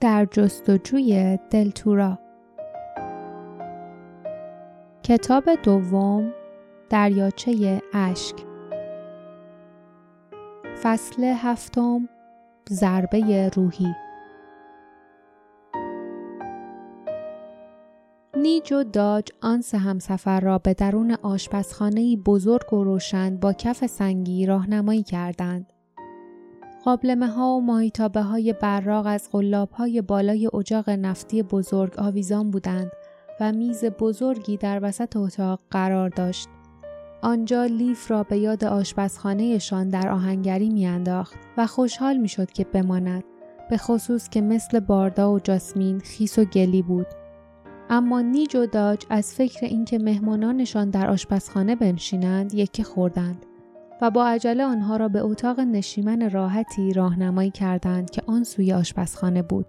در جستجوی دلتورا کتاب دوم دریاچه اشک. فصل هفتم ضربه روحی. نیج و داج آن سه همسفر را به درون آشپزخانه بزرگ و روشن با کف سنگی راهنمایی کردند. قابلمه ها و ماهیتابه های براق از غلاب های بالای اجاق نفتی بزرگ آویزان بودند و میز بزرگی در وسط اتاق قرار داشت. آنجا لیف را به یاد آشپزخانهشان در آهنگری میانداخت و خوشحال می‌شد که بماند به خصوص که مثل باردا و جاسمین خیس و گلی بود اما نیج و داج از فکر اینکه مهمانانشان در آشپزخانه بنشینند یکی خوردند و با عجله آنها را به اتاق نشیمن راحتی راهنمایی کردند که آن سوی آشپزخانه بود.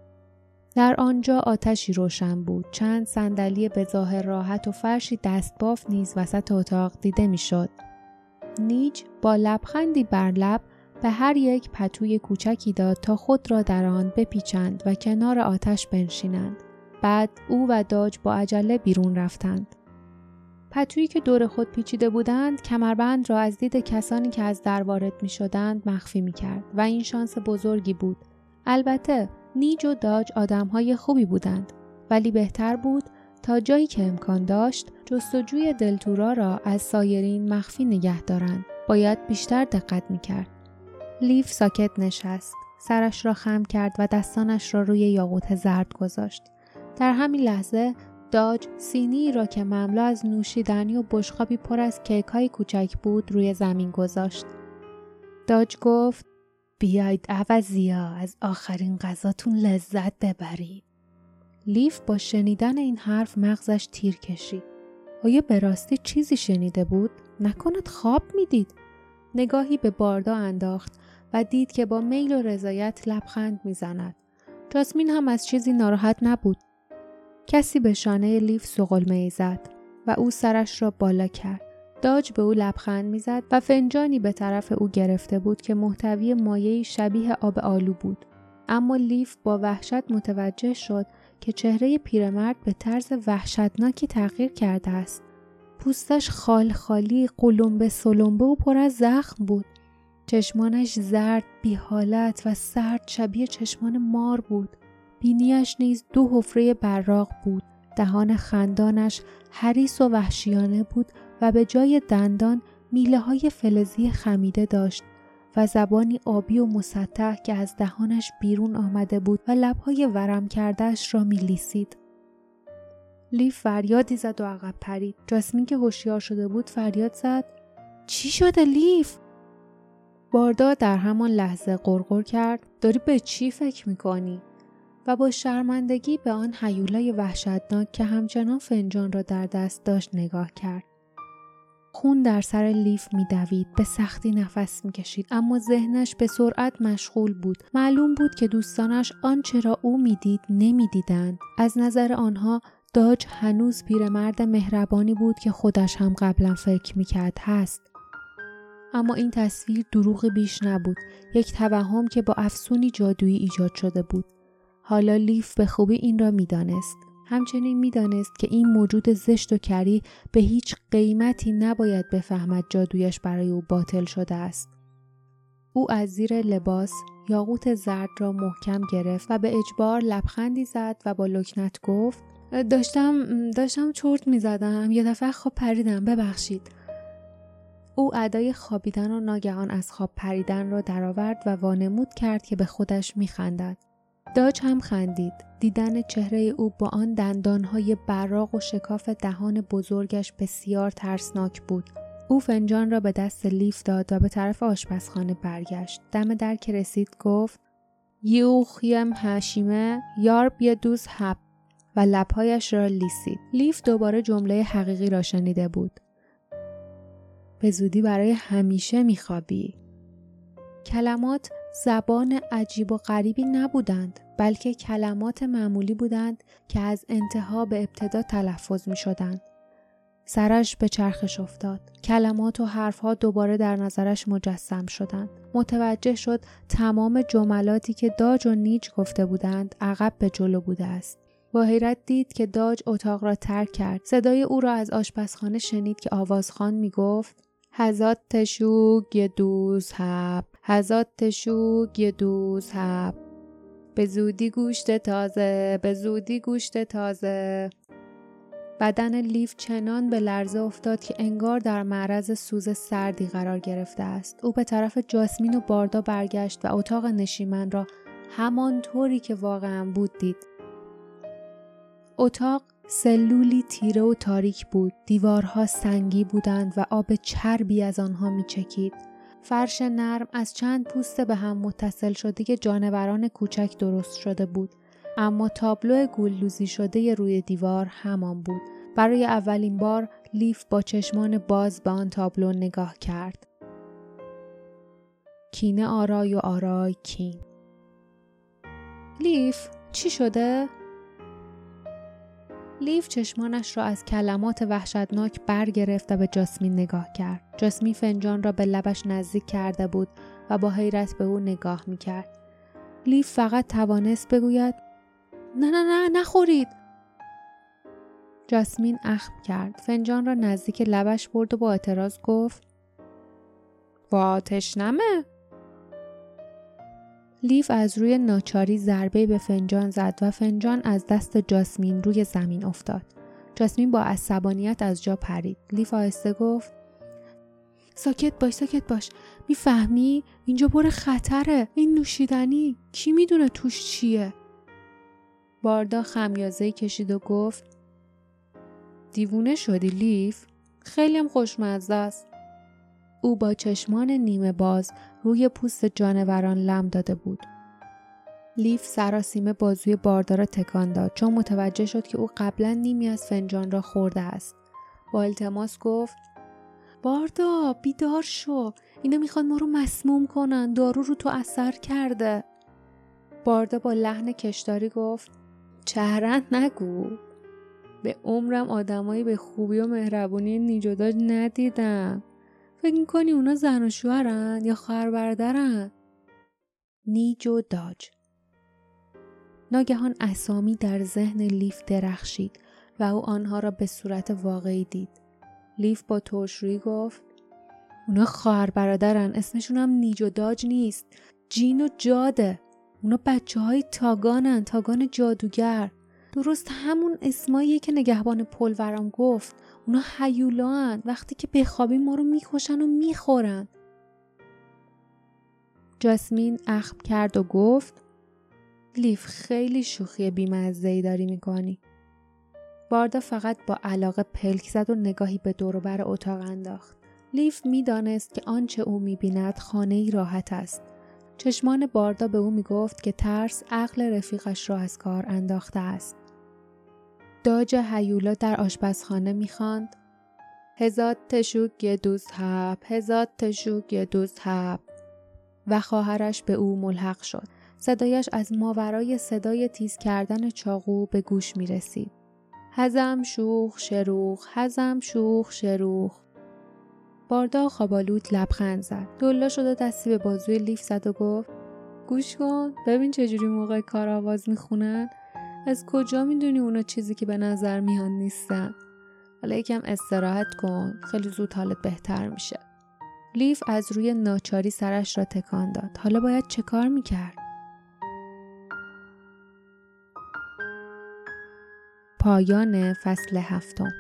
در آنجا آتشی روشن بود. چند صندلی به ظاهر راحت و فرشی دستباف نیز وسط اتاق دیده می‌شد. نیج با لبخندی بر لب به هر یک پتوی کوچکی داد تا خود را در آن بپیچند و کنار آتش بنشینند. بعد او و داج با عجله بیرون رفتند. پتویی که دور خود پیچیده بودند کمربند را از دید کسانی که از در وارد می شدند مخفی می کرد و این شانس بزرگی بود. البته نیج و داج آدمهای خوبی بودند ولی بهتر بود تا جایی که امکان داشت جستجوی دلتورا را از سایرین مخفی نگه دارند. باید بیشتر دقت می کرد. لیف ساکت نشست. سرش را خم کرد و دستانش را روی یاقوت زرد گذاشت. در همین لحظه داج سینی را که مملو از نوشیدنی و بشقابی پر از کیک های کوچک بود روی زمین گذاشت. داج گفت بیاید عوضیا از آخرین غذاتون لذت ببرید. لیف با شنیدن این حرف مغزش تیر کشید. آیا به راستی چیزی شنیده بود؟ نکند خواب می‌دید. نگاهی به باردا انداخت و دید که با میل و رضایت لبخند می‌زند. جاسمین هم از چیزی ناراحت نبود. کسی به شانه لیف سقلمه زد و او سرش را بالا کرد. داج به او لبخند می‌زد و فنجانی به طرف او گرفته بود که محتوی مایعی شبیه آب آلو بود. اما لیف با وحشت متوجه شد که چهره پیرمرد به طرز وحشتناکی تغییر کرده است. پوستش خال خالی، قلمبه سلمبه و پر از زخم بود. چشمانش زرد، بیحالت و سرد شبیه چشمان مار بود. بینیش نیز دو حفره براق بود دهان خندانش حریس و وحشیانه بود و به جای دندان میله های فلزی خمیده داشت و زبانی آبی و مسطح که از دهانش بیرون آمده بود و لبهای ورم کردهش را میلیسید. لیف فریادی زد و عقب پرید. جاسمین که هوشیار شده بود فریاد زد چی شده لیف؟ باردا در همان لحظه قرقر کرد داری به چی فکر می‌کنی؟ و با شرمندگی به آن حیولای وحشتناک که همچنان فنجان را در دست داشت نگاه کرد. خون در سر لیف میدوید به سختی نفس می‌کشید اما ذهنش به سرعت مشغول بود. معلوم بود که دوستانش آنچه را او می‌دید نمی‌دیدند. از نظر آنها داج هنوز پیرمرد مهربانی بود که خودش هم قبلا فکر می‌کرد هست. اما این تصویر دروغ بیش نبود. یک توهم که با افسونی جادویی ایجاد شده بود. حالا لیف به خوبی این را می‌دانست. همچنین می‌دانست که این موجود زشت و کری به هیچ قیمتی نباید بفهمد جادویش برای او باطل شده است. او از زیر لباس یاقوت زرد را محکم گرفت و به اجبار لبخندی زد و با لکنت گفت داشتم داشتم چرت می‌زدم. یه دفعه خواب پریدم. ببخشید. او ادای خوابیدن و ناگهان از خواب پریدن را درآورد و وانمود کرد که به خودش میخندد. داج هم خندید. دیدن چهره او با آن دندانهای براق و شکاف دهان بزرگش بسیار ترسناک بود. او فنجان را به دست لیف داد و به طرف آشپزخانه برگشت. دم در که رسید گفت یوخیم هشیمه یار بیا دوز هب و لبهایش را لیسید. لیف دوباره جمله حقیقی را شنیده بود. به زودی برای همیشه میخوابی. کلمات زبان عجیب و غریبی نبودند بلکه کلمات معمولی بودند که از انتها به ابتدا تلفظ می شدند. سرش به چرخش افتاد. کلمات و حرفها دوباره در نظرش مجسم شدند. متوجه شد تمام جملاتی که داج و نیج گفته بودند عقب به جلو بوده است. با حیرت دید که داج اتاق را ترک کرد. صدای او را از آشپزخانه شنید که آوازخان می گفت هزات تشوگ دوز هب هزات تشوگ یه دوز هب به زودی گوشت تازه به زودی گوشت تازه. بدن لیف چنان به لرزه افتاد که انگار در معرض سوز سردی قرار گرفته است. او به طرف جاسمین و باردا برگشت و اتاق نشیمن را همانطوری که واقعا بود دید. اتاق سلولی تیره و تاریک بود. دیوارها سنگی بودند و آب چربی از آنها میچکید. فرش نرم از چند پوست به هم متصل شده جانوران کوچک درست شده بود. اما تابلو گلدوزی شده روی دیوار همان بود. برای اولین بار لیف با چشمان باز به آن تابلو نگاه کرد. کینه آرای و آرای کین. لیف چی شده؟ لیف چشمانش را از کلمات وحشتناک برگرفت و به جاسمین نگاه کرد. جاسمین فنجان را به لبش نزدیک کرده بود و با حیرت به او نگاه می کرد. لیف فقط توانست بگوید نه نه نه نخورید. جاسمین اخم کرد. فنجان را نزدیک لبش برد و با اعتراض گفت وا تشنمه لیف از روی ناچاری ضربه به فنجان زد و فنجان از دست جاسمین روی زمین افتاد. جاسمین با عصبانیت از جا پرید. لیف آهسته گفت ساکت باش ساکت باش. می‌فهمی؟ اینجا پر خطره. این نوشیدنی کی می‌دونه توش چیه؟ باردا خمیازه کشید و گفت دیوونه شدی لیف؟ خیلی هم خوشمزه است. او با چشمان نیمه باز روی پوست جانوران لم داده بود. لیف سراسیمه بازوی باردار تکان داد چون متوجه شد که او قبلا نیمی از فنجان را خورده است. با التماس گفت باردا بیدار شو. اینا می‌خوان ما رو مسموم کنن. دارو رو تو اثر کرده. باردا با لحن کشداری گفت چهرن نگو. به عمرم آدمایی به خوبی و مهربونی نیجوداج ندیدم. فکر می‌کنی اونا زن و شوهرن یا خواهر برادرن؟ نیج و داج. ناگهان اسامی در ذهن لیف درخشید و او آنها را به صورت واقعی دید. لیف با ترشرویی گفت اونا خواهر برادرن اسمشون هم نیج و داج نیست. جین و جاده. اونا بچه های تاگانن تاگان جادوگر. درست همون اسماییه که نگهبان پل ورام گفت. اونا حیولان وقتی که بخوابیم ما رو می‌کشن و می‌خورن. جاسمین اخم کرد و گفت لیف خیلی شوخی بیمزهی داری می‌کنی. باردا فقط با علاقه پلک زد و نگاهی به بر اتاق انداخت. لیف می‌دانست که آنچه او می‌بیند خانه ای راحت است. چشمان باردا به او می‌گفت که ترس عقل رفیقش را از کار انداخته است. داج هیولا در آشپزخانه می‌خواند. هزاد تشوک یه دوز هب هزاد تشوک یه دوز هب. و خواهرش به او ملحق شد. صدایش از ماورای صدای تیز کردن چاقو به گوش می رسید. هزم شوخ شروخ هزم شوخ شروخ. باردا خوابالود لبخند زد. دلا شد و دستی به بازوی لیف زد و گفت گوش کن ببین چجوری موقع کار آواز می‌خونن. از کجا می‌دونی اونا چیزی که به نظر میان نیستن؟ حالا یکم استراحت کن. خیلی زود حالت بهتر میشه. لیف از روی ناچاری سرش را تکان داد. حالا باید چه کار می‌کرد؟ پایان فصل هفتم.